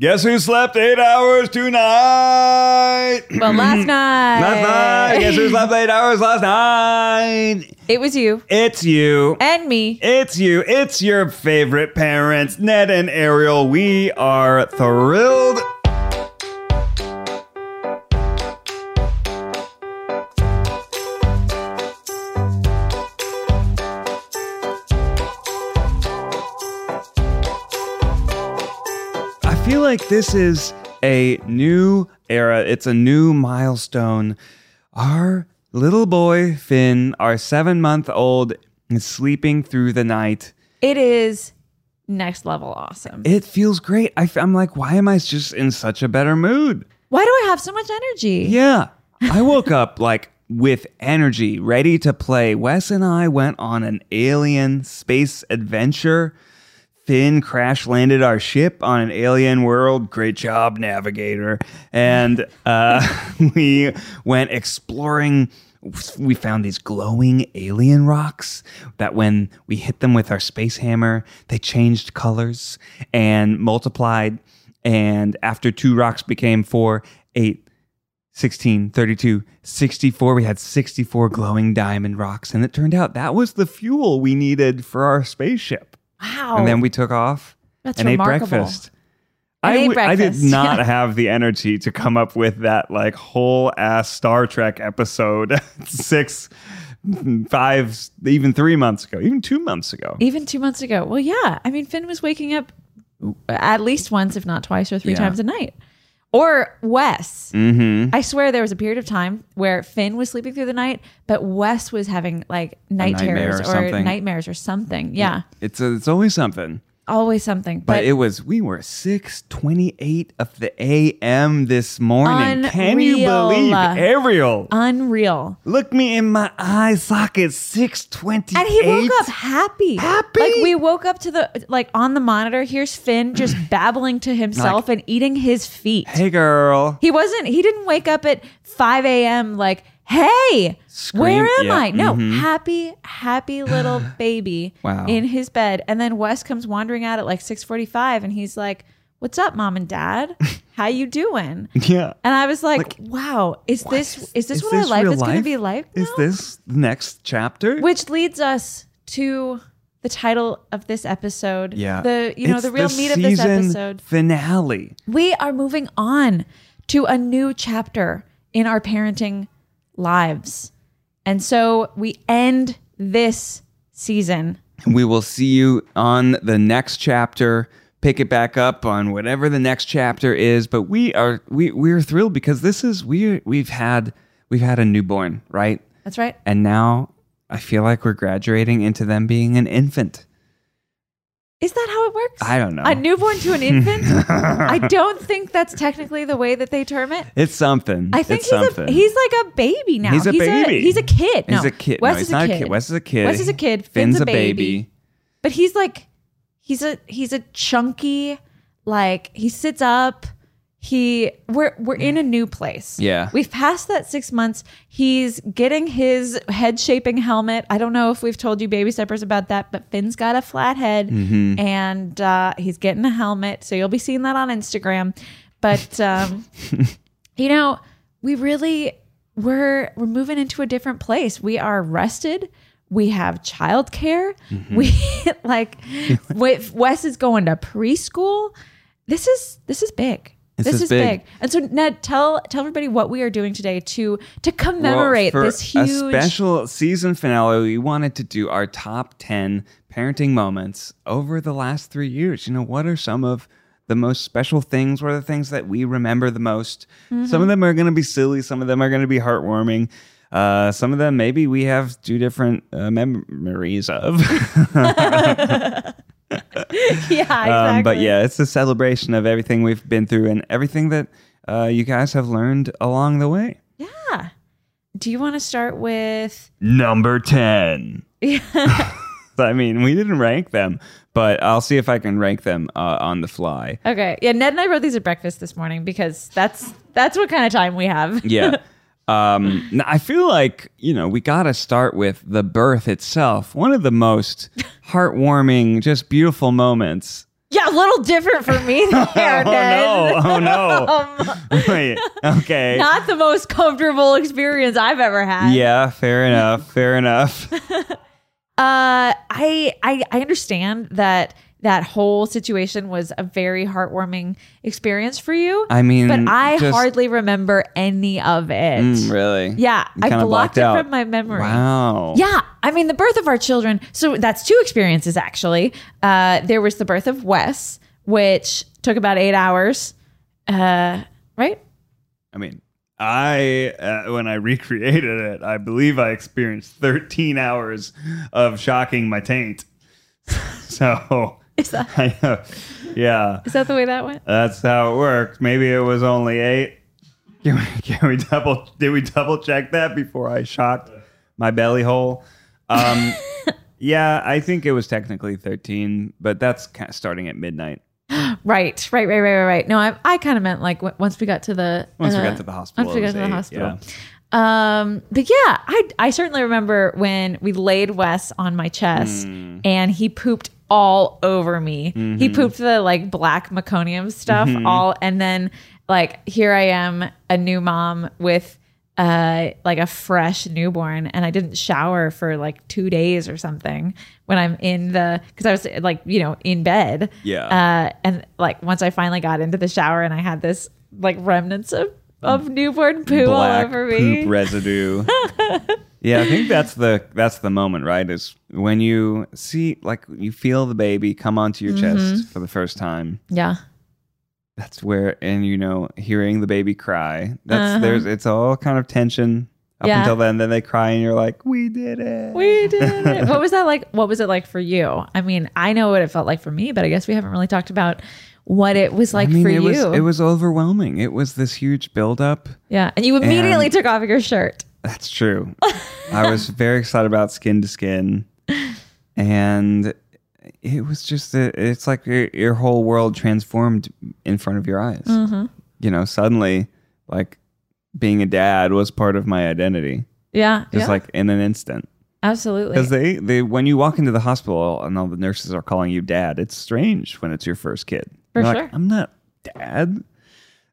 Guess who slept eight hours tonight? Well, last night. last night. Guess who slept eight hours last night? It was you It's you. and me. It's you. It's your favorite parents, Ned and Ariel. We are thrilled. Like this is a new era. It's a new milestone. Our little boy, Finn, our seven month old, is sleeping through the night. It is next level awesome. It feels great. I, am like, why am I just in such a better mood? Why do I have so much energy? Yeah. I woke up like with energy, ready to play. Wes and I went on an alien space adventure. Finn crash landed our ship on an alien world. Great job, navigator. And uh, we went exploring. We found these glowing alien rocks that, when we hit them with our space hammer, they changed colors and multiplied. And after two rocks became four, eight, 16, 32, 64. We had 64 glowing diamond rocks. And it turned out that was the fuel we needed for our spaceship. Wow. And then we took off That's and remarkable. ate breakfast. I w- I did not yeah. have the energy to come up with that like whole ass Star Trek episode six, five, even three months ago, even two months ago. Even two months ago. Well, yeah. I mean, Finn was waking up at least once, if not twice or three Yeah. times a night. Or Wes. Mm-hmm. I swear there was a period of time where Finn was sleeping through the night, but Wes was having like night terrors or or, nightmares or something. Yeah. It's it's always something. Always something. But, But, it was we were six twenty eight of the a.m. this morning. Can you believe Ariel? unreal. Look me in my eye socket. Six twenty. And he woke up happy. Happy? Like we woke up to the like on the monitor, here's Finn just babbling to himself and eating his feet. Hey girl. He wasn't he didn't wake up at 5 a.m. like, hey, Scream- where am yeah, I? No, mhm. happy, happy little baby Wow. in his bed. And then Wes comes wandering out at like 645 and he's like, What's up, mom and dad? How you doing? Yeah. And I was like, wow, is this is this Is what our life is gonna be like? Is this the next chapter? Which leads us to the title of this episode. yeah. The you know, It's the real meat of this episode. Finale. We are moving on to a new chapter in our parenting lives. And so we end this season. We will see you on the next chapter. Pick it back up on whatever the next chapter is. But we are we we're thrilled because this is we we've had we've had a newborn, right? That's right. And now I feel like we're graduating into them being an infant. Is that how it works? I don't know. A newborn to an infant? I don't think that's technically the way that they term it. It's something. I think it's he's something. a he's like a baby now. He's a baby. he's a kid. He's a kid. Wes no, he's is not a kid. Wes is a kid. Wes is a kid. Finn's, Finn's, a baby. But he's like he's a he's a chunky like he sits up. He we're we're in a new place. Yeah. We've passed that 6 months. He's getting his head shaping helmet. I don't know if we've told you baby steppers about that, but Finn's got a flat head Mm-hmm. and uh, he's getting a helmet. So you'll be seeing that on Instagram. But um you know, we really we're we're moving into a different place. We are rested. We have childcare. Mm-hmm. We like with Wes is going to preschool. This is this is big. This This, is big. big. And so Ned, tell tell everybody what we are doing today to to commemorate Well, this huge a special season finale. We wanted to do our top ten parenting moments over the last three years. You know, what are some of the most special things? What are the things that we remember the most? Mm-hmm. Some of them are going to be silly. Some of them are going to be heartwarming. Uh, some of them maybe we have two different uh, memories of. yeah, exactly. Um, but yeah, it's a celebration of everything we've been through and everything that uh, you guys have learned along the way. Yeah. Do you want to start with Number 10. Yeah. I mean, we didn't rank them, but I'll see if I can rank them uh, on the fly. Okay. Yeah, Ned and I wrote these at breakfast this morning because that's that's what kind of time we have. Yeah. Um, I feel like, you know, we got to start with the birth itself. One of the most heartwarming, just beautiful moments. Yeah, a little different for me there, Oh, Ned. oh no. Wait. Okay. Not the most comfortable experience I've ever had. yeah. Fair enough. Fair enough. Uh, I I I understand that that whole situation was a very heartwarming experience for you. I mean, but I just- hardly remember any of it. Mm, really? Yeah, You I kinda blocked it out. from my memory. Wow. Yeah, I mean the birth of our children. So that's two experiences actually. Uh, there was the birth of Wes, which took about eight hours. Uh, right? I mean, I uh, when I recreated it, I believe I experienced 13 hours of shocking my taint. So, Is that I know. Yeah, is that the way that went? that's how it worked. Maybe it was only eight. Can we, can we double? Did we double check that before I shocked my belly hole? Um, yeah, I think it was technically 13, but that's kind of starting at midnight. Right, right, right, right, right, right. No, I, I kind of meant like w- once we got to the Once we uh, got to the hospital, Once we it got was to the eight, hospital. yeah. Um, but yeah, I I certainly remember when we laid Wes on my chest Mm. and he pooped all over me. Mm-hmm. He pooped the like black meconium stuff all, and then like here I am, a new mom with uh like a fresh newborn and I didn't shower for like 2 days or something when I'm in the cuz I was like you know in bed Yeah. uh and like once I finally got into the shower and I had this like remnants of of newborn poo all black over me poop residue. yeah, I think that's the that's the moment, right? Is when you see like you feel the baby come onto your Mm-hmm. chest for the first time. yeah That's where and you know, hearing the baby cry. That's Uh-huh. there's it's all kind of tension up Yeah. until then. Then they cry and you're like, We did it. We did it. what was that like? What was it like for you? I mean, I know what it felt like for me, but I guess we haven't really talked about what it was like I mean, for it you. was it was overwhelming. It was this huge buildup. yeah, and you immediately And- took off your shirt. That's true. I was very excited about skin to skin, and it was just a, it's like your, your whole world transformed in front of your eyes. Mm-hmm. You know, suddenly, like being a dad was part of my identity, Yeah, just yeah, like in an instant. absolutely. Because they, they, when you walk into the hospital and all the nurses are calling you dad, it's strange when it's your first kid. For You're sure. Like, I'm not dad.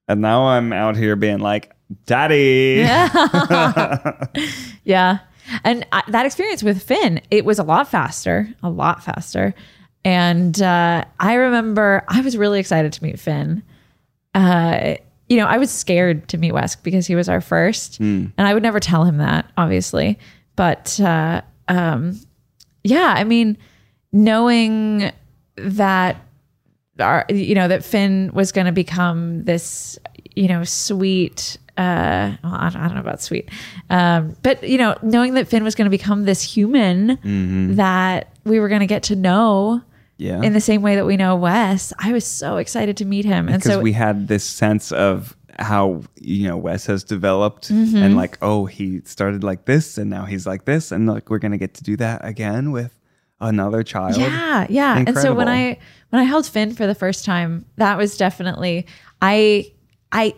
And now I'm out here being like, daddy. Yeah. And I, that experience with Finn, it was a lot faster, a lot faster. And uh, I remember I was really excited to meet Finn. Uh, you know, I was scared to meet Wesk because he was our first, and I would never tell him that, obviously. But uh, um, yeah, I mean, knowing that our, you know, that Finn was going to become this, you know, sweet. Uh, well, I, don't, I don't know about sweet, um, but you know, knowing that Finn was going to become this human that we were going to get to know Yeah. in the same way that we know Wes, I was so excited to meet him, and because so we had this sense of how you know Wes has developed Mm-hmm. and like oh he started like this and now he's like this and like we're gonna get to do that again with another child Yeah, yeah. And so when I when I held Finn for the first time, that was definitely I I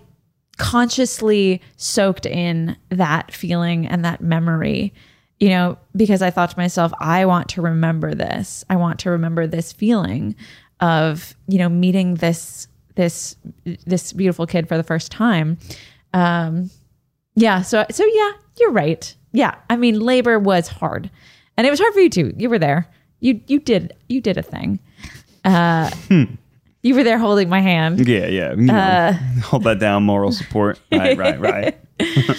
consciously soaked in that feeling and that memory. You know, because I thought to myself, I want to remember this. I want to remember this feeling of, you know, meeting this this this beautiful kid for the first time. Um yeah, so so yeah, you're right. Yeah, I mean labor was hard. And it was hard for you too. You were there. You you did you did a thing. Uh you were there holding my hand. yeah yeah. You know, Uh, hold that down moral support. Right right right.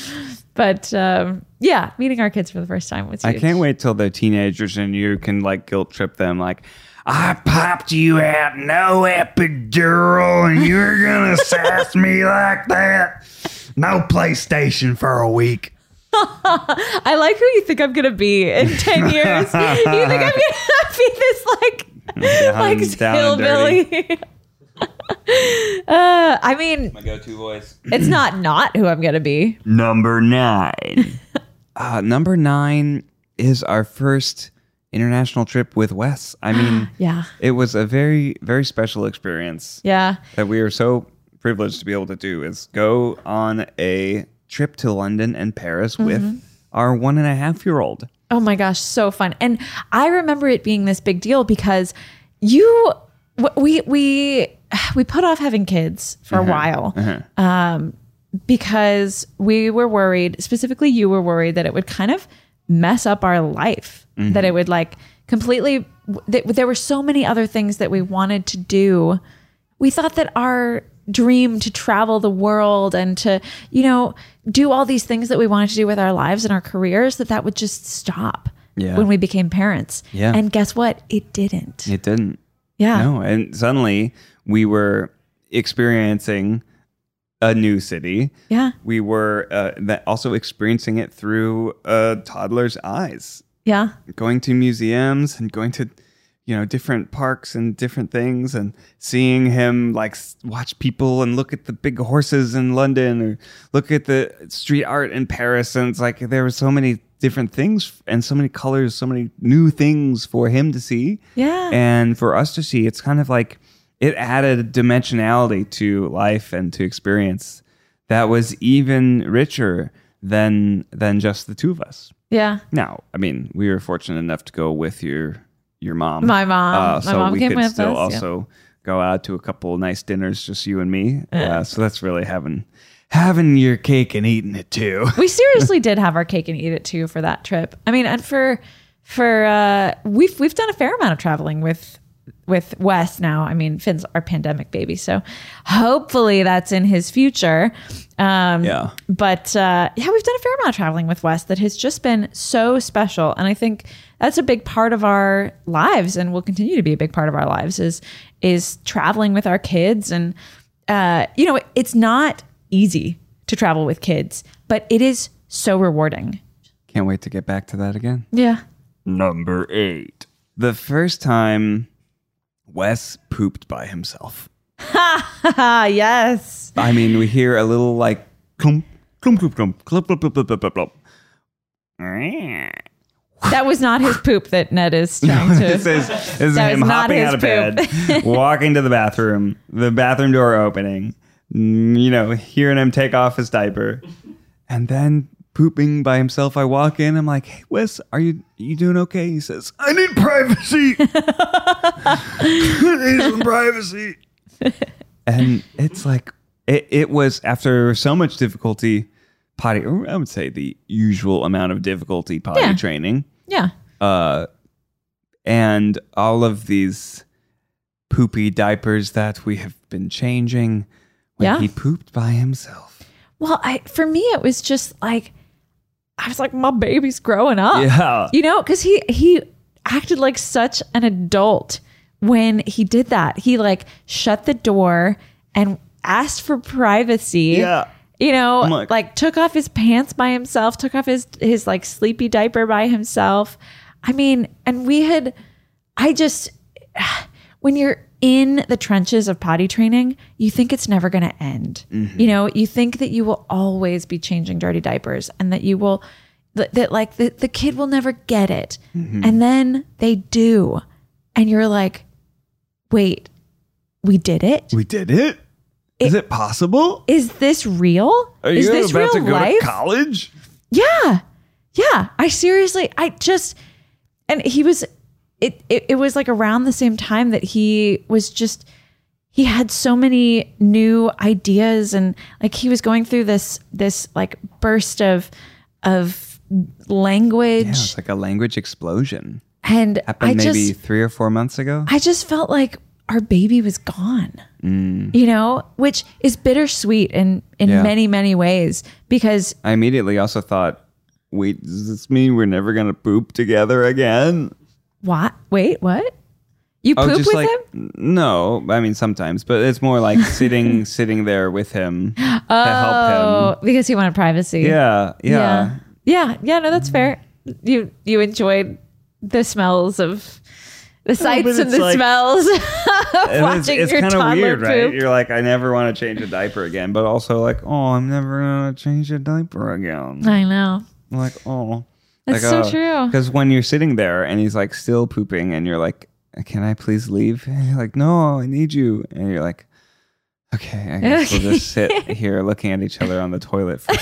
But um yeah, meeting our kids for the first time was I can't wait till they're teenagers and you can like guilt trip them like I popped you out no epidural and you're gonna sass me like that. No PlayStation for a week. I like who you think I'm gonna be in ten years. you think I'm gonna be this like Down- like down hillbilly? uh, I mean, my go-to voice it's not not who I'm gonna be. Number nine. uh, number nine is our first international trip with Wes. I mean, Yeah, it was a very, very special experience yeah, that we are so privileged to be able to do is go on a trip to London and Paris Mm-hmm. with our one and a half year old. Oh my gosh, so fun. And I remember it being this big deal because you we we we put off having kids for a uh-huh, while uh-huh. um, because we were worried, specifically, you were worried that it would kind of mess up our life, mm-hmm. that it would like completely, that there were so many other things that we wanted to do. We thought that our dream to travel the world and to, you know, do all these things that we wanted to do with our lives and our careers, that that would just stop Yeah. when we became parents. Yeah. And guess what? It didn't. It didn't. yeah. No, and suddenly we were experiencing a new city. Yeah. We were uh, also experiencing it through a toddler's eyes, Yeah. going to museums and going to, you know, different parks and different things, and seeing him like watch people and look at the big horses in London or look at the street art in Paris, and it's like there were so many different things and so many colors, so many new things for him to see Yeah. and for us to see it's kind of like it added dimensionality to life and to experience that was even richer than than just the two of us yeah. now i mean we were fortunate enough to go with your your mom My mom. uh, My so mom we came could with still us, yeah. also go out to a couple nice dinners just you and me uh, so that's really having having your cake and eating it too we seriously did have our cake and eat it too for that trip. I mean, and for for uh we've we've done a fair amount of traveling with with Wes now. I mean, Finn's our pandemic baby, so hopefully that's in his future. Um Yeah. But uh yeah, we've done a fair amount of traveling with Wes that has just been so special. And I think that's a big part of our lives and will continue to be a big part of our lives is is traveling with our kids and uh you know, it's not easy to travel with kids, but it is so rewarding. can't wait to get back to that again Yeah. Number eight. The first time Wes pooped by himself. Yes. I mean, we hear a little like clump, clump, clump, clump, clump, clump, clump, clump, clump, clump. That was not his poop that Ned is trying to. this is, this is him hopping out of bed, walking to the bathroom, the bathroom door opening, mm, you know, hearing him take off his diaper, and then pooping by himself. I walk in, I'm like, hey, Wes, are you you doing okay? He says, I need privacy. I need some privacy. and it's like, it, it was after so much difficulty, potty, or I would say the usual amount of difficulty potty Yeah. training yeah. uh, and all of these poopy diapers that we have been changing when Yeah. he pooped by himself. Well, I for me it was just like I was like my baby's growing up. Yeah. You know, cuz he he acted like such an adult when he did that. He like shut the door and asked for privacy. Yeah. You know, like, like- took off his pants by himself, took off his his like sleepy diaper by himself. I mean, and we had I just when you're in the trenches of potty training, you think it's never going to end. Mm-hmm. You know, you think that you will always be changing dirty diapers and that you will, that, that like the, the kid will never get it. Mm-hmm. And then they do. And you're like, wait, we did it? We did it. Is it possible? Is this real? Are Is you this about real to go life? to college? Yeah. Yeah. I seriously, I just, and he was, it, it, it was like around the same time that he was just, he had so many new ideas and like he was going through this, this like burst of, of language. Yeah, it's like a language explosion. and Happened I maybe just, three or four months ago. I just felt like our baby was gone. Mm. You know, which is bittersweet in in Yeah. many many ways because I immediately also thought, wait, does this mean we're never going to poop together again? what? Wait, what? You Oh, poop just with like him? no, I mean sometimes, but it's more like sitting sitting there with him to help Oh, him. because he wanted privacy. Yeah, yeah, yeah, yeah, yeah. No, that's fair. You you enjoyed the smells of the sights and the like- smells it's, watching it's your kind of weird, right? poop. You're like, I never want to change a diaper again, but also like, oh, I'm never gonna change a diaper again. I know. I'm like, oh, That's like, so oh. true. Because when you're sitting there and he's like still pooping, and you're like, can I please leave? And you're like, no, I need you, and you're like, Okay, I guess we'll just sit here looking at each other on the toilet for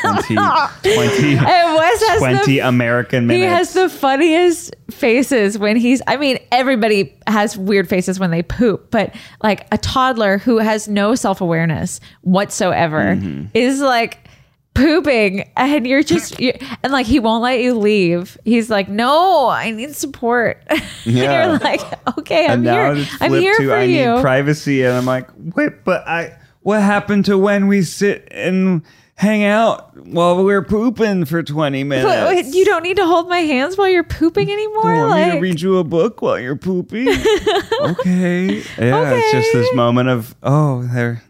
20, 20, And Wes has 20 the American minutes. He has the funniest faces when he's I mean everybody has weird faces when they poop, but like a toddler who has no self-awareness whatsoever Mm-hmm. is like pooping and you're just you and like he won't let you leave. He's like, "No, I need support." and Yeah. you're like, "Okay, I'm here. I'm here to for I you." need privacy, and I'm like, wait, but I. What happened to when we sit and hang out while we're pooping for 20 minutes? Wait, you don't need to hold my hands while you're pooping anymore. You want me to read you a book while you're pooping? okay. Yeah, it's just this moment of, oh, there.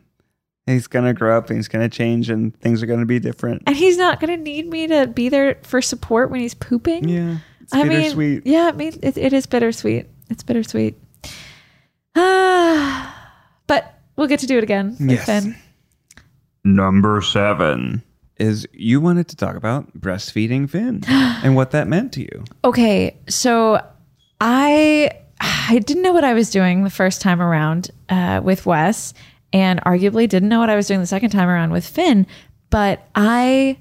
He's gonna grow up and he's gonna change and things are gonna be different. and he's not going to need me to be there for support when he's pooping. Yeah. It's I mean, bittersweet. yeah, I mean, it, it is bittersweet. It's bittersweet. Ah, but we'll get to do it again. with Yes. Finn. Number seven is you wanted to talk about breastfeeding Finn and what that meant to you. Okay, so I I didn't know what I was doing the first time around uh, with Wes, and arguably didn't know what I was doing the second time around with Finn. But I,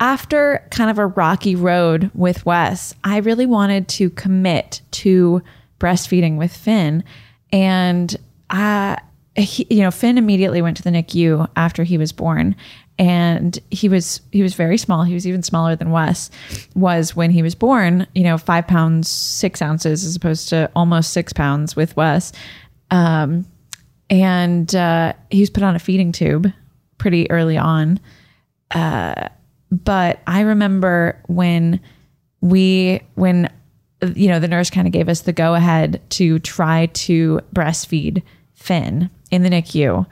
after kind of a rocky road with Wes, I really wanted to commit to breastfeeding with Finn, and I, he, you know, Finn immediately went to the NICU after he was born, and he was he was very small. He was even smaller than Wes was when he was born. You know, five pounds six ounces as opposed to almost six pounds with Wes. Um, and uh, he was put on a feeding tube pretty early on. Uh, but I remember when we when you know the nurse kind of gave us the go ahead to try to breastfeed Finn in the NICU.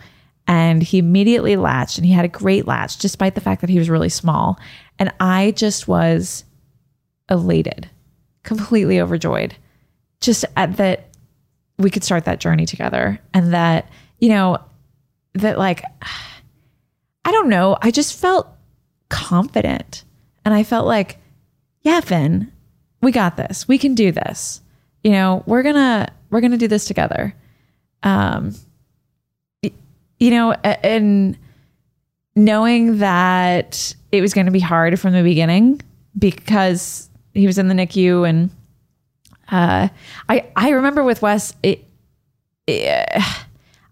And he immediately latched and he had a great latch despite the fact that he was really small. And I just was elated, completely overjoyed, just at that we could start that journey together and that, you know, that like, I don't know, I just felt confident and I felt like, yeah, Finn, we got this. We can do this. You know, we're to we're to do this together. Um you know, and knowing that it was going to be hard from the beginning because he was in the NICU and uh I I remember with Wes it, it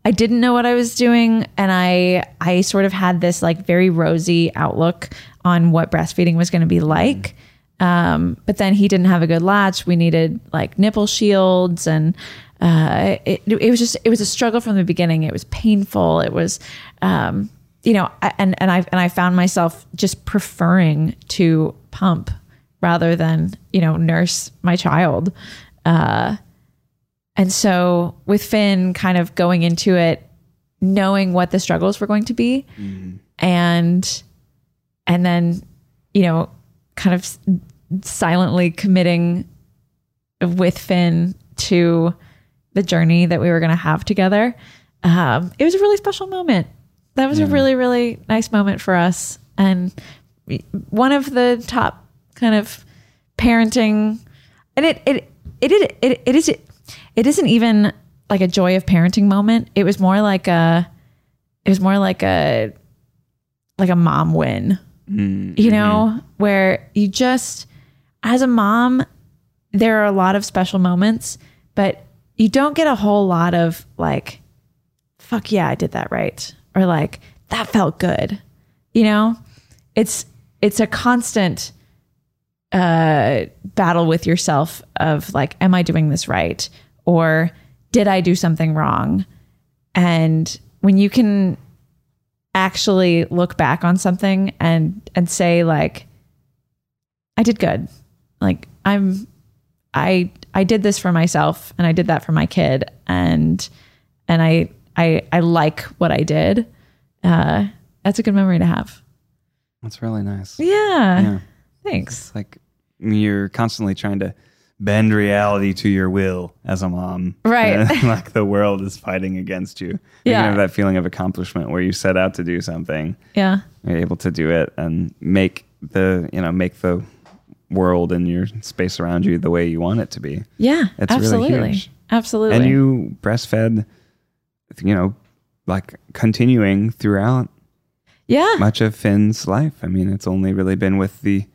I didn't know what I was doing and I I sort of had this like very rosy outlook on what breastfeeding was going to be like. Um, but then he didn't have a good latch. We needed like nipple shields and uh, it, it was just it was a struggle from the beginning. It was painful. It was um, you know and and I and I found myself just preferring to pump rather than you know nurse my child. Uh, and so with Finn kind of going into it, knowing what the struggles were going to be, and and then you know kind of s- silently committing with Finn to the journey that we were going to have together. Um, it was a really special moment. That was a really really nice moment for us, and one of the top kind of parenting, and it it it it it, it is it isn't even like a joy of parenting moment. It was more like a it was more like a like a mom win mm-hmm. you know, where you just, as a mom, there are a lot of special moments, but you don't get a whole lot of like, fuck yeah, I did that right. Or like, that felt good. You know, it's, it's a constant uh, battle with yourself of like, am I doing this right? Or did I do something wrong? And when you can actually look back on something and and say like I did good. Like I'm I I did this for myself and I did that for my kid and and I I I like what I did. Uh that's a good memory to have. That's really nice. Yeah. Yeah. Thanks. It's like you're constantly trying to bend reality to your will as a mom. Right. Like the world is fighting against you. Yeah. You have that feeling of accomplishment where you set out to do something, Yeah. you're able to do it and make the, you know, make the world and your space around you the way you want it to be. Yeah. It's really absolutely. huge. Absolutely. And you breastfed, you know, like continuing throughout Yeah. much of Finn's life. I mean, it's only really been with the,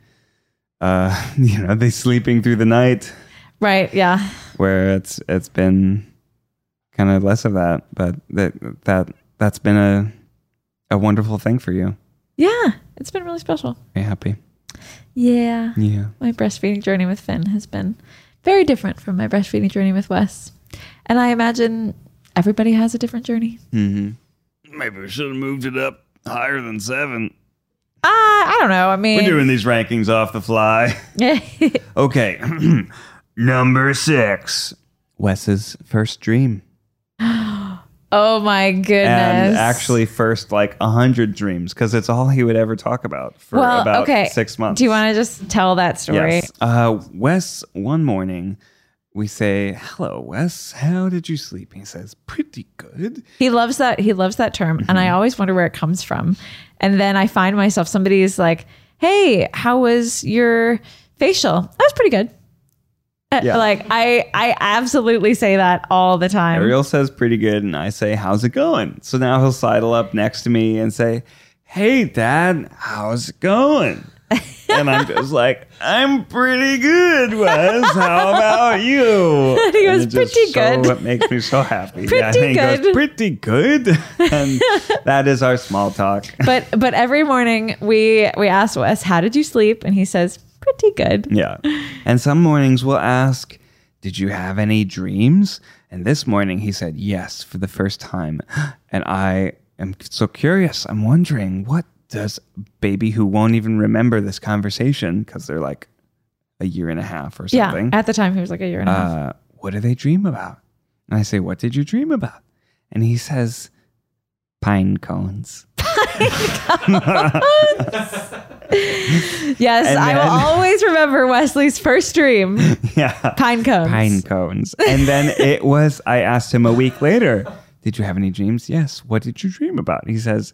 uh, you know, the sleeping through the night right. Yeah. where it's it's been kind of less of that, but that that that's been a a wonderful thing for you. Yeah. It's been really special. Are you happy? Yeah. Yeah. My breastfeeding journey with Finn has been very different from my breastfeeding journey with Wes. And I imagine everybody has a different journey. Mm-hmm. Maybe we should have moved it up higher than seven. Ah, I don't know. I mean, We're doing these rankings off the fly. Okay. Number six. Wes's first dream. oh my goodness. And actually first like a hundred dreams, because it's all he would ever talk about for well, about okay. six months. Do you want to just tell that story? Yes. Uh, Wes, one morning, we say, Hello, Wes. How did you sleep? He says, Pretty good. He loves that. He loves that term, and Mm-hmm. I always wonder where it comes from. And then I find myself somebody is like, "Hey, how was your facial?" That was pretty good. Uh, Yeah. Like I, I absolutely say that all the time. Ariel says, Pretty good. And I say, How's it going? So now he'll sidle up next to me and say, Hey, Dad, how's it going? And I'm just like, I'm pretty good, Wes. How about you? He goes, just "Pretty so- good." It makes me so happy. Pretty and he good. goes, pretty good. and that is our small talk. but but every morning we we ask Wes, "How did you sleep?" And he says, "Pretty good." Yeah. And some mornings we'll ask, Did you have any dreams? And this morning he said yes for the first time. And I am so curious. I'm wondering, what does baby who won't even remember this conversation because they're like a year and a half or something. Yeah. At the time, he was like a year and a half. uh, what do they dream about? And I say, What did you dream about? And he says, Pine cones. Pine cones. Yes, and I will always remember Wesley's first dream: yeah. pine cones. pine cones. And then it was, I asked him a week later, Did you have any dreams? Yes. What did you dream about? He says.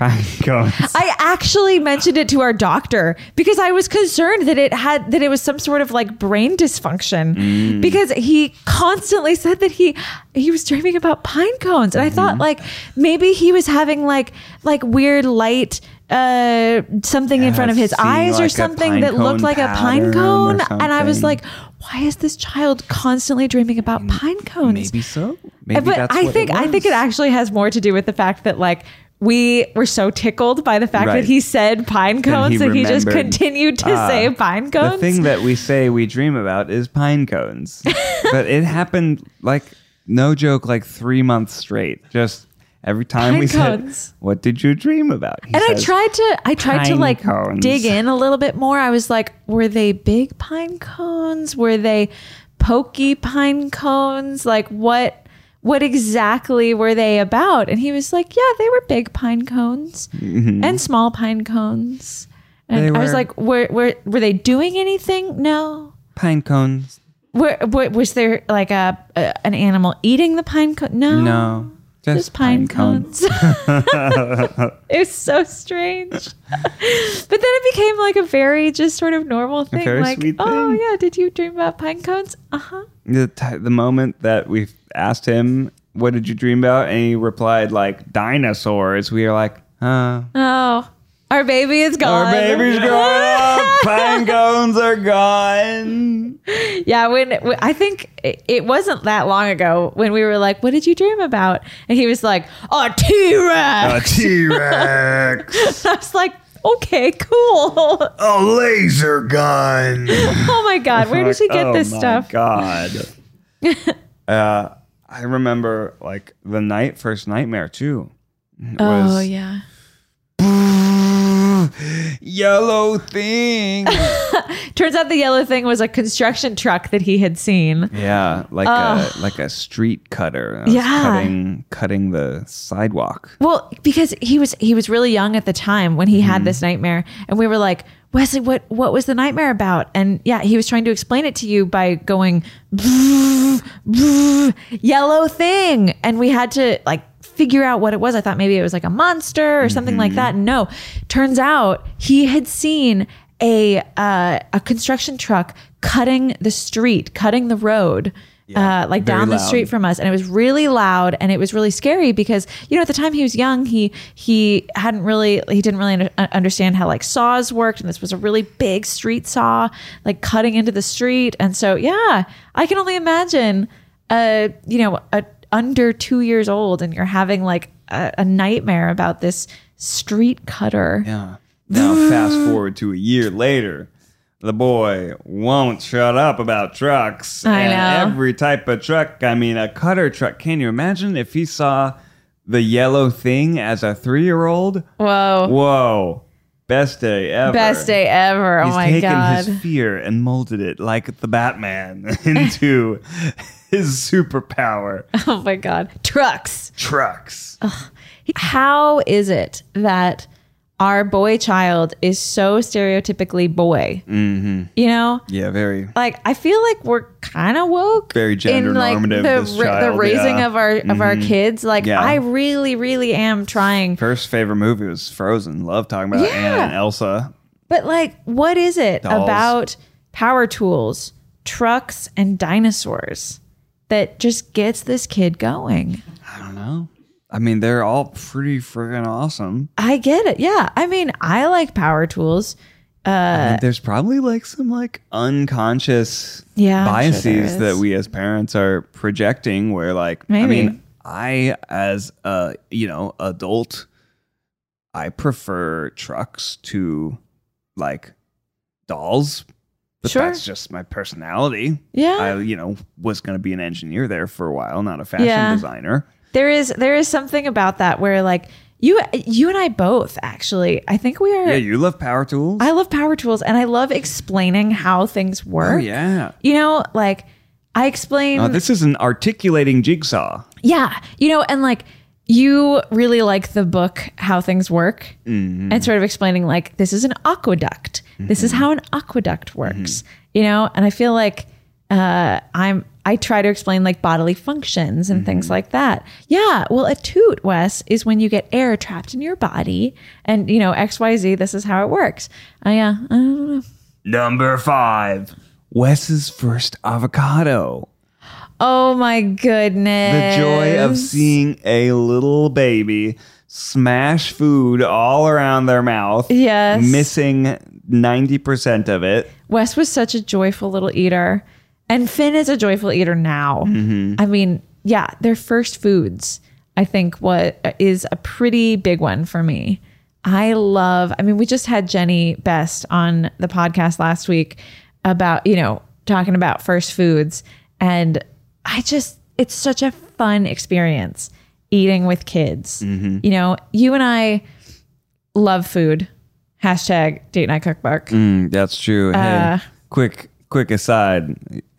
I actually mentioned it to our doctor because I was concerned that it had that it was some sort of like brain dysfunction Mm. because he constantly said that he he was dreaming about pine cones and I Mm-hmm. thought like maybe he was having like like weird light uh something in front of his eyes like or something that looked like a pine cone and I was like why is this child constantly dreaming about pine cones Maybe so. Maybe but I think I think it actually has more to do with the fact that like we were so tickled by the fact Right. that he said pine cones he that he just continued to Ah, say pine cones. The thing that we say we dream about is pine cones. but it happened like, no joke, like three months straight. Just every time Pine we cones. said, What did you dream about? He and I tried to I tried to like cones. dig in a little bit more. I was like, were they big pine cones? Were they pokey pine cones? Like what what exactly were they about? And he was like, Yeah, they were big pine cones and small pine cones. And Mm-hmm. I was like, were, were were they doing anything? No. Pine cones. Were, were, was there like a, a an animal eating the pine cone? No, No. Just, just pine, cones. it was so strange, but then it became like a very just sort of normal thing. very like, sweet oh thing. yeah, did you dream about pine cones? Uh huh. the t- the moment that we asked him, "What did you dream about?" and he replied like dinosaurs, we are like, "Uh, Oh, our baby is gone. our baby's up. Pine cones are gone." Yeah, when, when I think it, it wasn't that long ago when we were like, "What did you dream about?" and he was like, "A T A Rex." T Rex, I was like, "Okay, cool." a laser gun. oh my god, where does he get Oh this my stuff? God. uh, I remember like the night first nightmare too. Oh yeah. yellow thing. Turns out the yellow thing was a construction truck that he had seen. Yeah, like a like a street cutter. Yeah. cutting cutting the sidewalk. Well, because he was he was really young at the time when he had mm-hmm. this nightmare, and we were like, Wesley, what what was the nightmare about? And yeah, he was trying to explain it to you by going yellow thing, and we had to like figure out what it was. I thought maybe it was like a monster or something like that. No, turns out he had seen a uh, a construction truck cutting the street, cutting the road. Uh, like down the loud. street from us, and it was really loud and it was really scary because you know at the time he was young, he he hadn't really he didn't really under, uh, understand how like saws worked, and this was a really big street saw like cutting into the street, and so yeah, I can only imagine, uh, you know, a under two years old, and you're having like a, a nightmare about this street cutter. Yeah. Now, fast forward to a year later, the boy won't shut up about trucks. I and know. every type of truck. I mean, a cutter truck. Can you imagine if he saw the yellow thing as a three year old? Whoa. Whoa. Best day ever. Best day ever. Oh He's my taken god. his fear and molded it like the Batman into his superpower. oh my god. Trucks. Trucks. How is it that our boy child is so stereotypically boy? Mm-hmm. You know, Yeah, very. like I feel like we're kind of woke, Very gender in like normative, the this the raising yeah. of our of our kids. Like Yeah. I really, really am trying. First favorite movie was Frozen. Love talking about Yeah. Anna and Elsa. But like, what is it Dolls. about power tools, trucks, and dinosaurs that just gets this kid going? I don't know. I mean, they're all pretty friggin' awesome. I get it. Yeah. I mean, I like power tools. I Uh, mean, there's probably like some like unconscious Yeah, I'm sure biases that we as parents are projecting. Where like, I mean, I as a you know adult, I prefer trucks to like dolls. But Sure. that's just my personality. Yeah. I you know was going to be an engineer there for a while, not a fashion Yeah. designer. There is there is something about that where like you you and I both actually. I think we are Yeah, you love power tools. I love power tools and I love explaining how things oh, work. oh yeah. You know, like I explain Oh, this is an articulating jigsaw. Yeah. You know, and like you really like the book How Things Work mm-hmm. and sort of explaining like this is an aqueduct. This is mm-hmm. how an aqueduct works. Mm-hmm. You know, and I feel like uh I'm I try to explain like bodily functions and things like that. Yeah. Well, a toot, Wes, is when you get air trapped in your body and you know, XYZ, this is how it works. Uh, yeah. I don't know. Number five. Wes's first avocado. Oh my goodness! The joy of seeing a little baby smash food all around their mouth. Yes. Missing 90% of it. Wes was such a joyful little eater. And Finn is a joyful eater now. I mean, yeah, their first foods, I think what is a pretty big one for me. I love, I mean, we just had Jenny Best on the podcast last week about, you know, talking about first foods. And I just, it's such a fun experience eating with kids. You know, you and I love food. Hashtag date night cookbook. Mm, that's true. Uh, hey, quick, quick aside.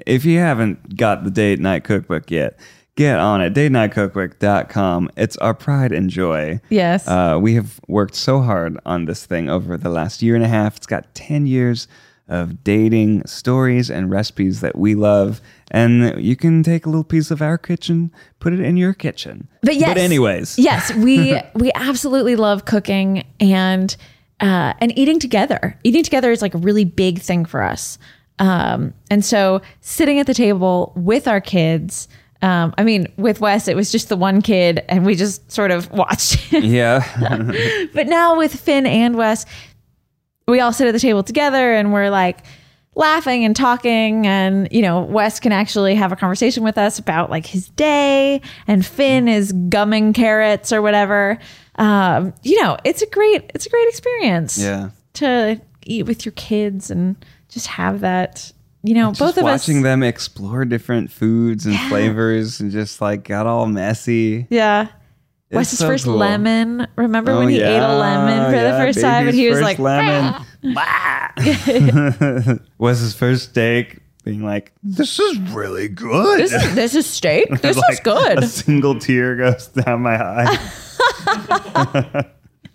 If you haven't got the date night cookbook yet, get on it. DateNightCookbook.com. It's our pride and joy. Yes. Uh, we have worked so hard on this thing over the last year and a half. It's got 10 years of dating stories and recipes that we love. And you can take a little piece of our kitchen, put it in your kitchen. But yes, But anyways. yes, we we absolutely love cooking and uh, and eating together. Eating together is like a really big thing for us. Um, and so sitting at the table with our kids. Um, I mean, with Wes, it was just the one kid, and we just sort of watched. Yeah. but now with Finn and Wes, we all sit at the table together and we're like laughing and talking and you know Wes can actually have a conversation with us about like his day and Finn is gumming carrots or whatever um you know it's a great it's a great experience yeah. to eat with your kids and just have that you know both of us watching them explore different foods and flavors and just like got all messy. yeah It's Wes's so first cool. lemon remember Oh, when he oh, ate a lemon for the first time and he was like lemon. Ah, was his first steak being like, "This is really good." this is this is steak this Like, is good A single tear goes down my eye.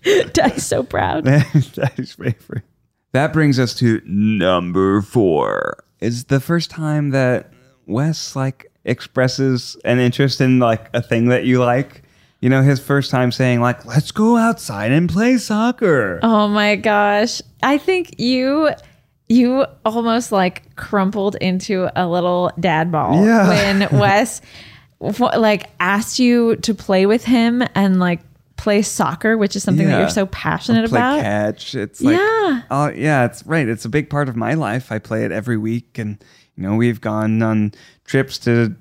Daddy's so proud Daddy's favorite. That brings us to number four. Is the first time that Wes like expresses an interest in like a thing that you like. You know, his first time saying like, "Let's go outside and play soccer." Oh my gosh. I think you you almost like crumpled into a little dad ball Yeah. when Wes like asked you to play with him and like play soccer, which is something that you're so passionate play about. catch. It's like, Yeah. oh yeah, it's right. It's a big part of my life. I play it every week, and you know we've gone on trips to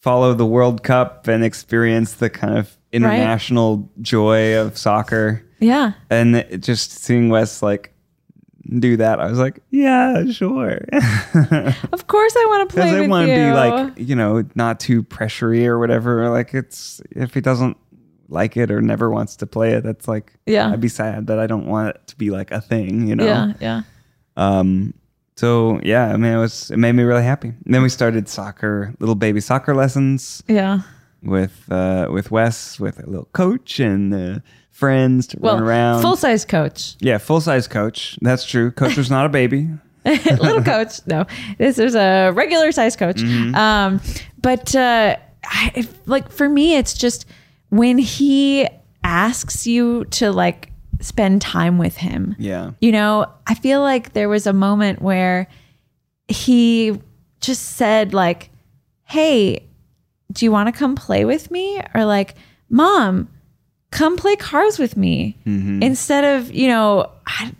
follow the World Cup and experience the kind of international joy of soccer. Yeah. And it, just seeing Wes like do that, I was like, yeah, sure. Of course I want to play Because I want to be like, you know, not too pressury or whatever. Like it's if he doesn't like it or never wants to play it, that's like Yeah. I'd be sad that I don't want it to be like a thing, you know. yeah, yeah. Um so yeah, I mean it was it made me really happy. And then we started soccer, little baby soccer lessons Yeah. with uh with Wes, with a little coach and uh, friends to Well, run around. full size coach. yeah, full size coach. That's true. Coach was not a baby. little coach. No, this is a regular size coach. Mm-hmm. Um, but uh, I, like for me, it's just when he asks you to like spend time with him. Yeah. You know, I feel like there was a moment where he just said like, "Hey, do you want to come play with me?" Or like, "Mom, come play cars with me." Mm-hmm. Instead of, you know, I,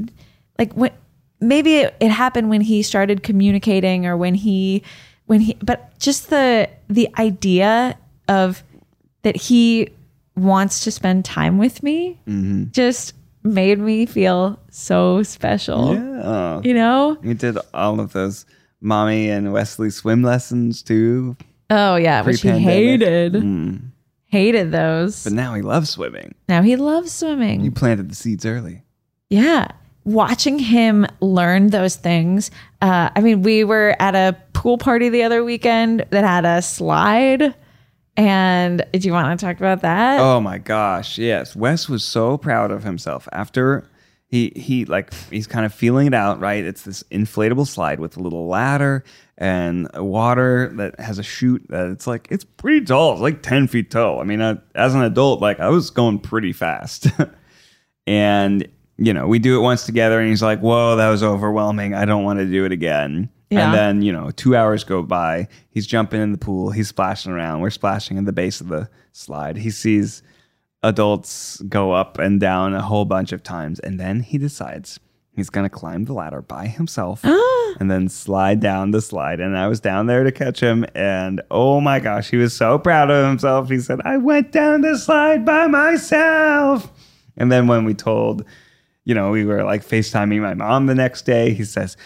like when maybe it, it happened when he started communicating or when he when he but just the the idea of that he wants to spend time with me just made me feel so special. Yeah. You know? We did all of those mommy and Wesley swim lessons too. Oh yeah, which he hated. Hated those. But now he loves swimming. now he loves swimming. You planted the seeds early. Yeah. Watching him learn those things. Uh, I mean, we were at a pool party the other weekend that had a slide. And do you want to talk about that? Oh my gosh, yes. Wes was so proud of himself after he he like he's kind of feeling it out, right? It's this inflatable slide with a little ladder and water that has a chute that it's like it's pretty tall. It's like ten feet tall. I mean, uh, as an adult, like I was going pretty fast, and you know we do it once together, and he's like, "Whoa, that was overwhelming. I don't want to do it again." Yeah. And then, you know, two hours go by. He's jumping in the pool. He's splashing around. We're splashing in the base of the slide. He sees adults go up and down a whole bunch of times. And then he decides he's going to climb the ladder by himself and then slide down the slide. And I was down there to catch him. And oh my gosh, he was so proud of himself. He said, I went down the slide by myself. And then when we told, you know, we were like FaceTiming my mom the next day, he says,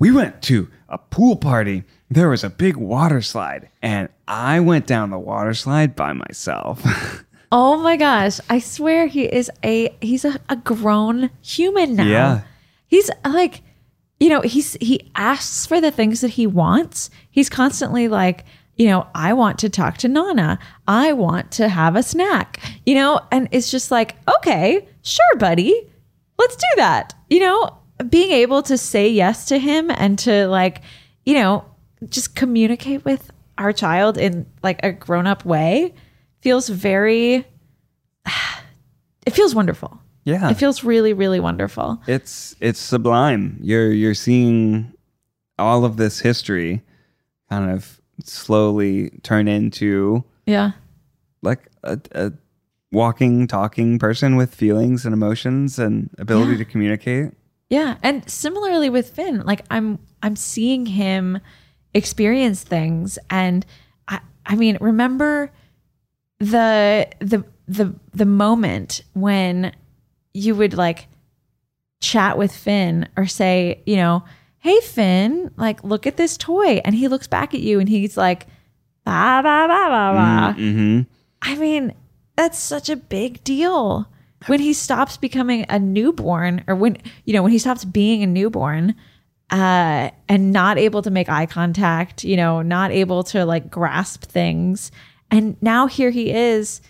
We went to a pool party. There was a big water slide, and I went down the water slide by myself. Oh my gosh. I swear he is a he's a, a grown human now. Yeah. He's like, you know, he's he asks for the things that he wants. He's constantly like, you know, I want to talk to Nana. I want to have a snack. You know, and it's just like, okay, sure, buddy. Let's do that. You know, being able to say yes to him and to like, you know, just communicate with our child in like a grown-up way feels very it feels wonderful. yeah. It feels really, really wonderful. it's it's sublime. You're you're seeing all of this history kind of slowly turn into Yeah. like a, a walking, talking person with feelings and emotions and ability Yeah. to communicate. Yeah. And similarly with Finn, like I'm I'm seeing him experience things and I I mean, remember the the the the moment when you would like chat with Finn or say, you know, hey Finn, like look at this toy and he looks back at you and he's like ba ba ba ba ba. Mm-hmm. I mean, that's such a big deal. When he stops becoming a newborn, or when, you know, when he stops being a newborn uh, and not able to make eye contact, you know, not able to like grasp things. And now here he is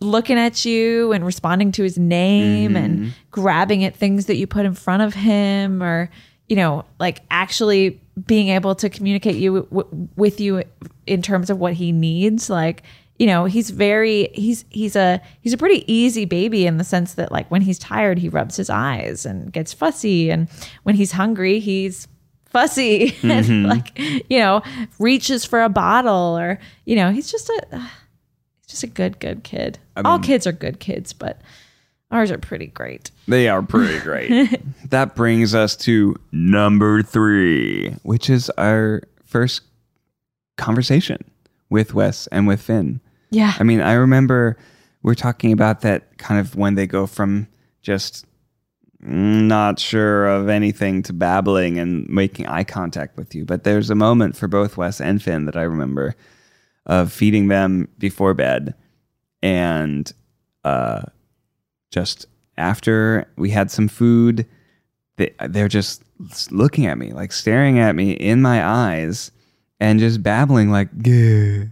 looking at you and responding to his name and grabbing at things that you put in front of him or, you know, like actually being able to communicate you w- with you in terms of what he needs. Like, you know, he's very he's he's a he's a pretty easy baby in the sense that like when he's tired, he rubs his eyes and gets fussy, and when he's hungry, he's fussy and mm-hmm. like you know reaches for a bottle or you know he's just a uh, he's just a good good kid. All kids are good kids, but ours are pretty great. They are pretty great. that brings us to number three, which is our first conversation with Wes and with Finn. Yeah. I mean, I remember we're talking about that kind of when they go from just not sure of anything to babbling and making eye contact with you. But there's a moment for both Wes and Finn that I remember of feeding them before bed and uh, just after we had some food, they, they're just looking at me, like staring at me in my eyes and just babbling like, Gah.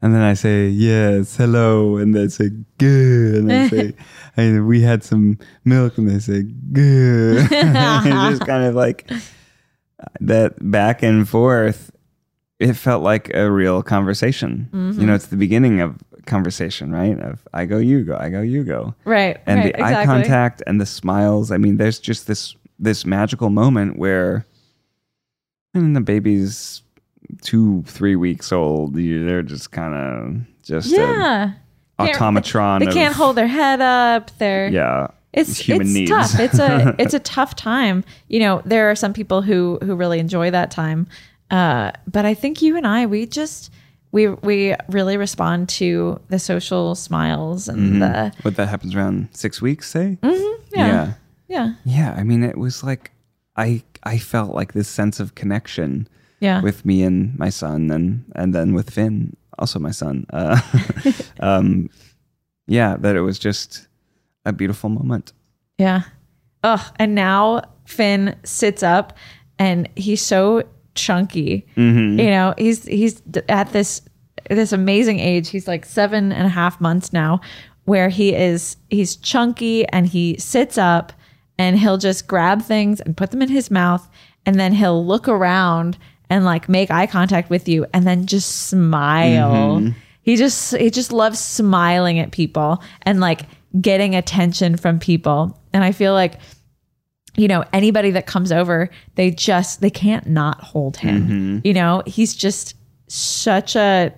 And then I say, yes, hello. And they say, good. And I say, we had some milk. And they say, good. it's just kind of like that back and forth. It felt like a real conversation. You know, mm-hmm. it's the beginning of conversation, right? Of I go, you go, I go, you go. right. And right, the eye contact and the smiles. I mean, there's just this this magical moment where and the baby's two, three weeks old. They're just kind of just Yeah. Can't- automatron. They of- can't hold their head up. They're Yeah, it's human it's needs. tough. It's a it's a tough time. You know, there are some people who who really enjoy that time, uh, but I think you and I we just we we really respond to the social smiles and the what that happens around six weeks, say. Mm-hmm. yeah yeah, yeah yeah. I mean, it was like I I felt like this sense of connection yeah with me and my son, and and then with Finn, also my son. Uh, um, yeah, that it was just a beautiful moment. yeah. Oh, and now Finn sits up, and he's so chunky. Mm-hmm. You know, he's he's at this this amazing age. He's like seven and a half months now, where he is he's chunky and he sits up and he'll just grab things and put them in his mouth, and then he'll look around and like make eye contact with you, and then just smile. Mm-hmm. He just he just loves smiling at people and like getting attention from people, and I feel like you know anybody that comes over they just they can't not hold him. Mm-hmm. You know he's just such a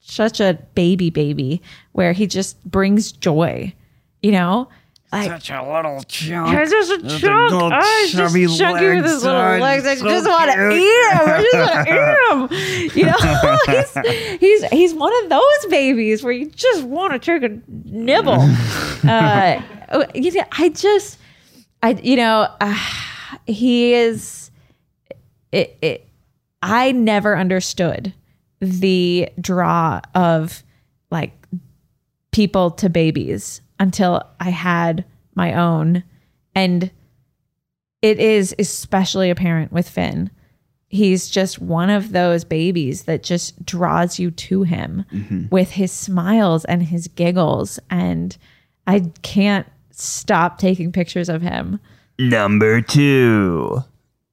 such a baby baby where he just brings joy you know like Such a little chunk. he's just a chunk little oh, just chunky with his little legs. legs. I So just want to eat him. I just want to eat him. You know he's, he's he's one of those babies where you just want to take a nibble. Uh, you know, I just I you know uh, he is it, it I never understood the draw of like people to babies until I had my own and it is especially apparent with Finn. He's just one of those babies that just draws you to him mm-hmm. with his smiles and his giggles and I can't stop taking pictures of him. Number two.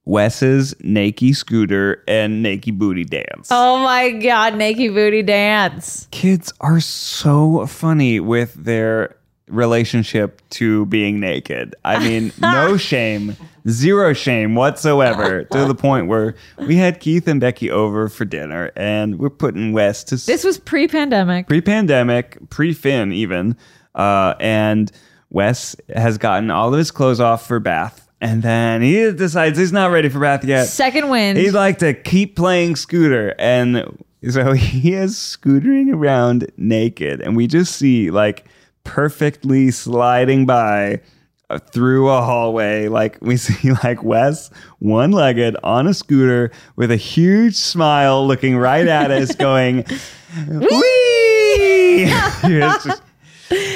Wes's Naked Scooter and Naked Booty Dance. Oh my god, naked booty dance. Kids are so funny with their relationship to being naked. I mean, no shame, zero shame whatsoever, to the point where we had Keith and Becky over for dinner and we're putting Wes to This was pre-pandemic. pre-pandemic, pre-Finn even, uh, and Wes has gotten all of his clothes off for bath, and then he decides he's not ready for bath yet. Second wind. He'd like to keep playing scooter, and so he is scootering around naked, and we just see like perfectly sliding by uh, through a hallway. Like we see like Wes one-legged on a scooter with a huge smile, looking right at us, going, "Wee!" Just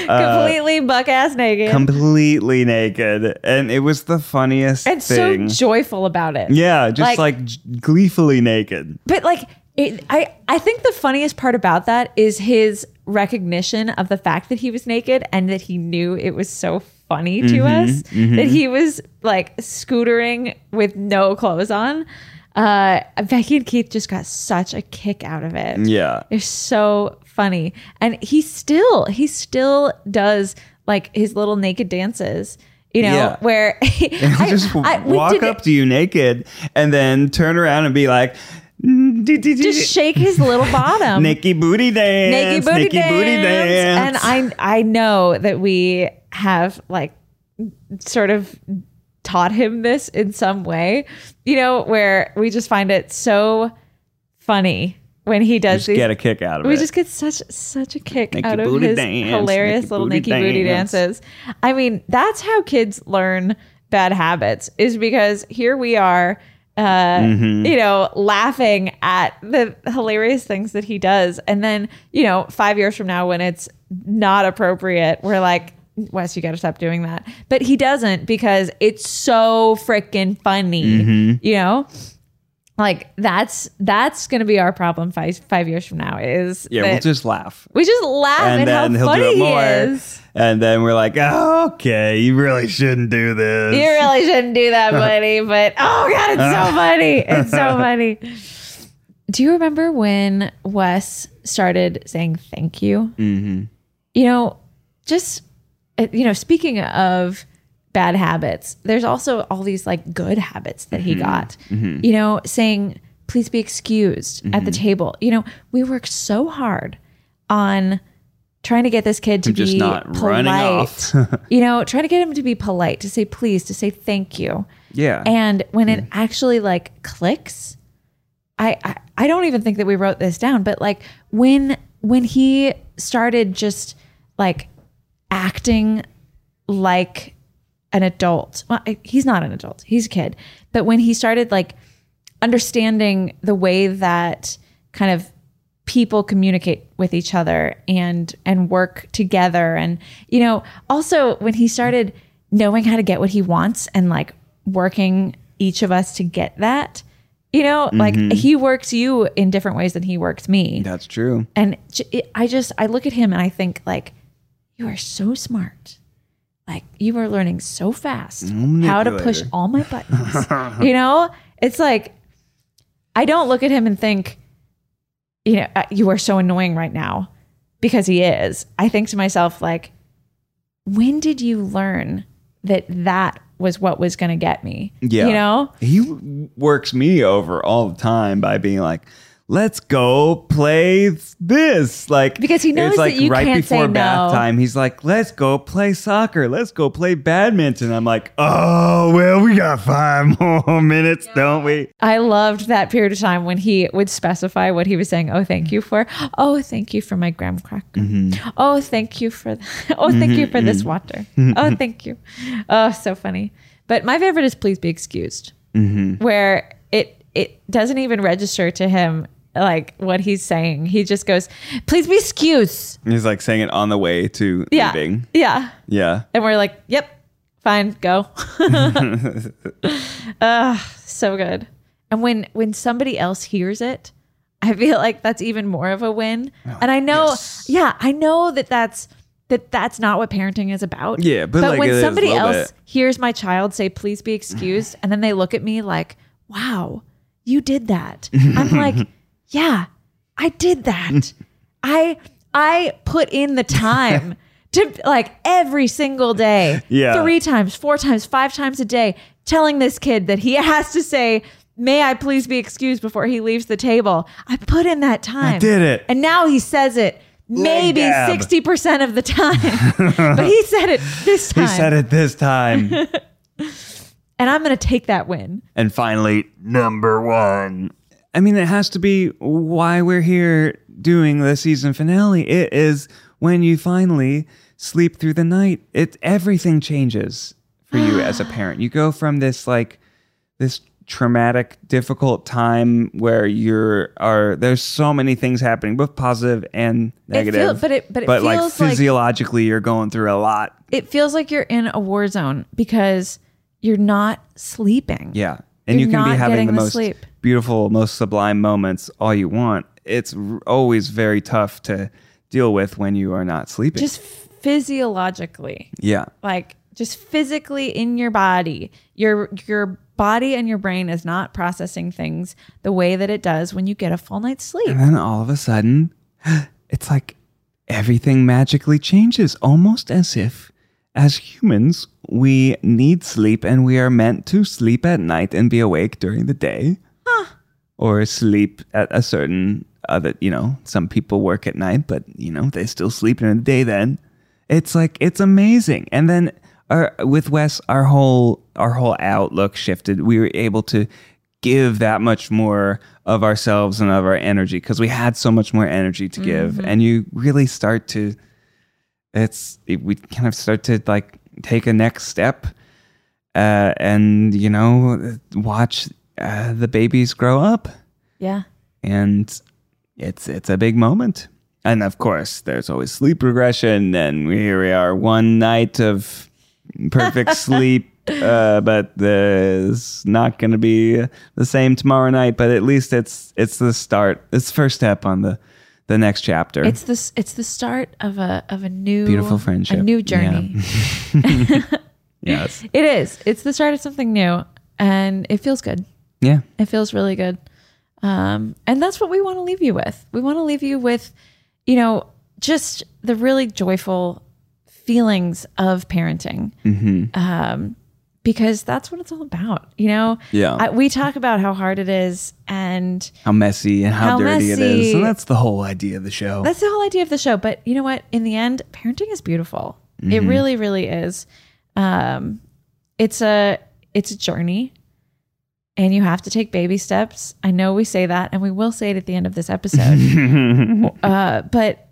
completely buck ass naked. completely naked, and it was the funniest and thing. so joyful about it. yeah, just Like- like, gleefully naked. But like it, I I think the funniest part about that is his recognition of the fact that he was naked and that he knew it was so funny to Mm-hmm, us that he was like scootering with no clothes on. Uh, Becky and Keith just got such a kick out of it. Yeah. They're so funny. And he still, he still does like his little naked dances, you know, Yeah. where I, just I- walk up to you naked and then turn around and be like, just shake his little bottom. Nikki booty dance, naked booty, Nikki dance. booty dance. And I I know that we have like sort of taught him this in some way, you know, where we just find it so funny when he does just these get a kick out of we it. We just get such such a kick Naked out of his dance, hilarious naked little booty naked booty dances. I mean, that's how kids learn bad habits is because here we are uh Mm-hmm. you know laughing at the hilarious things that he does and then you know 5 years from now when it's not appropriate we're like Wes, you got to stop doing that. But he doesn't because it's so freaking funny. Mm-hmm. You know? Like that's that's gonna be our problem five five years from now. Is yeah, we'll just laugh. we just laugh And at how then he'll funny do it he more. is. And then we're like, oh, okay, you really shouldn't do this. You really shouldn't do that, buddy. But oh god, it's so funny. It's so funny. Do you remember when Wes started saying thank you? mm-hmm. You know, just uh, you know, speaking of bad habits, there's also all these like good habits that Mm-hmm. he got. You know, saying please be excused at Mm-hmm. the table. You know, we worked so hard on trying to get this kid to just be not polite. running off. you know, trying to get him to be polite, to say please, to say thank you. Yeah. And when it actually like clicks, I, I I don't even think that we wrote this down, but like when when he started just like acting like an adult. Well, he's not an adult. He's a kid. But when he started like understanding the way that kind of people communicate with each other and and work together and you know also when he started knowing how to get what he wants and like working each of us to get that you know like mm-hmm. he works you in different ways than he works me That's true. and I just I look at him and I think like you are so smart. Like you are learning so fast how to push all my buttons. you know, it's like I don't look at him and think, you know, uh, you are so annoying right now because he is. I think to myself like, when did you learn that that was what was going to get me? Yeah. you know. He works me over all the time by being like, let's go play this. Like, Because he knows it's like that you right can't say before no. bath time, he's like, let's go play soccer. Let's go play badminton. I'm like, oh, well, we got five more minutes, don't we? I loved that period of time when he would specify what he was saying. Oh, thank you for. Oh, thank you for my graham cracker. Mm-hmm. Oh, thank you for. oh, thank you mm-hmm, for this mm-hmm. water. Oh, thank you. Oh, so funny. But my favorite is please be excused, where it it doesn't even register to him like what he's saying. He just goes, "Please be excused." He's like saying it on the way to Yeah, leaving. yeah. Yeah. And we're like, "Yep, fine, go." Ugh, so good. And when when somebody else hears it, I feel like that's even more of a win. Oh, and I know, yes. yeah, I know that that's that that's not what parenting is about. Yeah, but like it when somebody else bit. hears my child say, "Please be excused," and then they look at me like, "Wow, you did that," I'm like, "Yeah, I did that. I I put in the time." To like every single day, Yeah. three times, four times, five times a day, telling this kid that he has to say, May I please be excused before he leaves the table. I put in that time. did it. And now he says it maybe gab. 60% of the time. but he said it this time. He said it this time. And I'm going to take that win. and finally, number one. I mean, it has to be why we're here doing the season finale. It is when you finally sleep through the night. It everything changes for you as a parent. You go from this like this traumatic, difficult time where you're are there's so many things happening, both positive and negative. feel- but it- but it like feels like- physiologically, you're going through a lot. It feels like you're in a war zone because you're not sleeping. Yeah. And You're you can be having the the most sleep. beautiful, most sublime moments all you want. It's r- always very tough to deal with when you are not sleeping. Just physiologically. yeah. like just physically in your body your your body and your brain is not processing things the way that it does when you get a full night's sleep And then all of a sudden, it's like everything magically changes, almost as if as humans we need sleep and we are meant to sleep at night and be awake during the day. Or sleep at a certain other, you know, some people work at night, but you know, they still sleep during the day then. It's like it's amazing. And then our, with Wes, our whole our whole outlook shifted. We were able to give that much more of ourselves and of our energy because we had so much more energy to give. Mm-hmm. And you really start to it's it, we kind of start to like take a next step uh, and you know watch uh, the babies grow up Yeah. and it's it's a big moment and of course there's always sleep regression and here we are one night of perfect sleep uh, but there's not going to be the same tomorrow night but at least it's it's the start it's the first step on the the next chapter It's this it's the start of a of a new Beautiful friendship. A new journey. yes It is. It's the start of something new. And it feels good. yeah It feels really good. Um, and that's what we want to leave you with. We want to leave you with, you know, just the really joyful feelings of parenting. Um, because that's what it's all about. You know, Yeah. I, we talk about how hard it is, and how messy and how, How dirty it is. messy. And that's the whole idea of the show. that's the whole idea of the show. But you know what? In the end, parenting is beautiful. It really, really is. Um, it's a it's a journey, and you have to take baby steps. I know we say that, and we will say it at the end of this episode. uh, but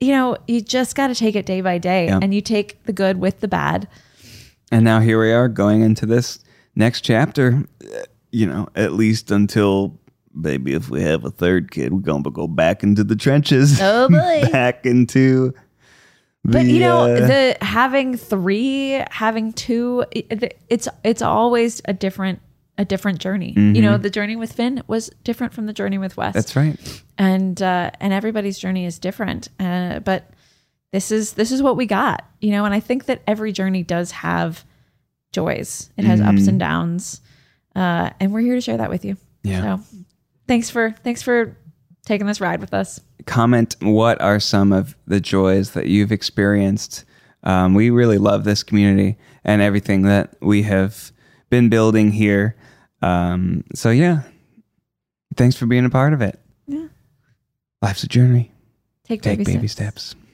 you know, you just got to take it day by day, Yeah. and you take the good with the bad. And now here we are going into this next chapter, you know, at least until maybe if we have a third kid, we're going to go back into the trenches. Oh, boy. back into the, But you know, uh, the having three, having two, it- it's it's always a different a different journey. You know, the journey with Finn was different from the journey with Wes. Mm-hmm. that's right. and uh, and everybody's journey is different. Uh, but this is this is what we got, you know. And I think that every journey does have joys. It has ups and downs, uh, and we're here to share that with you. Yeah. So thanks for thanks for taking this ride with us. comment what are some of the joys that you've experienced. Um, we really love this community and everything that we have been building here. Um, so, yeah, thanks for being a part of it. Yeah. Life's a journey. Take, Take baby, baby steps. steps.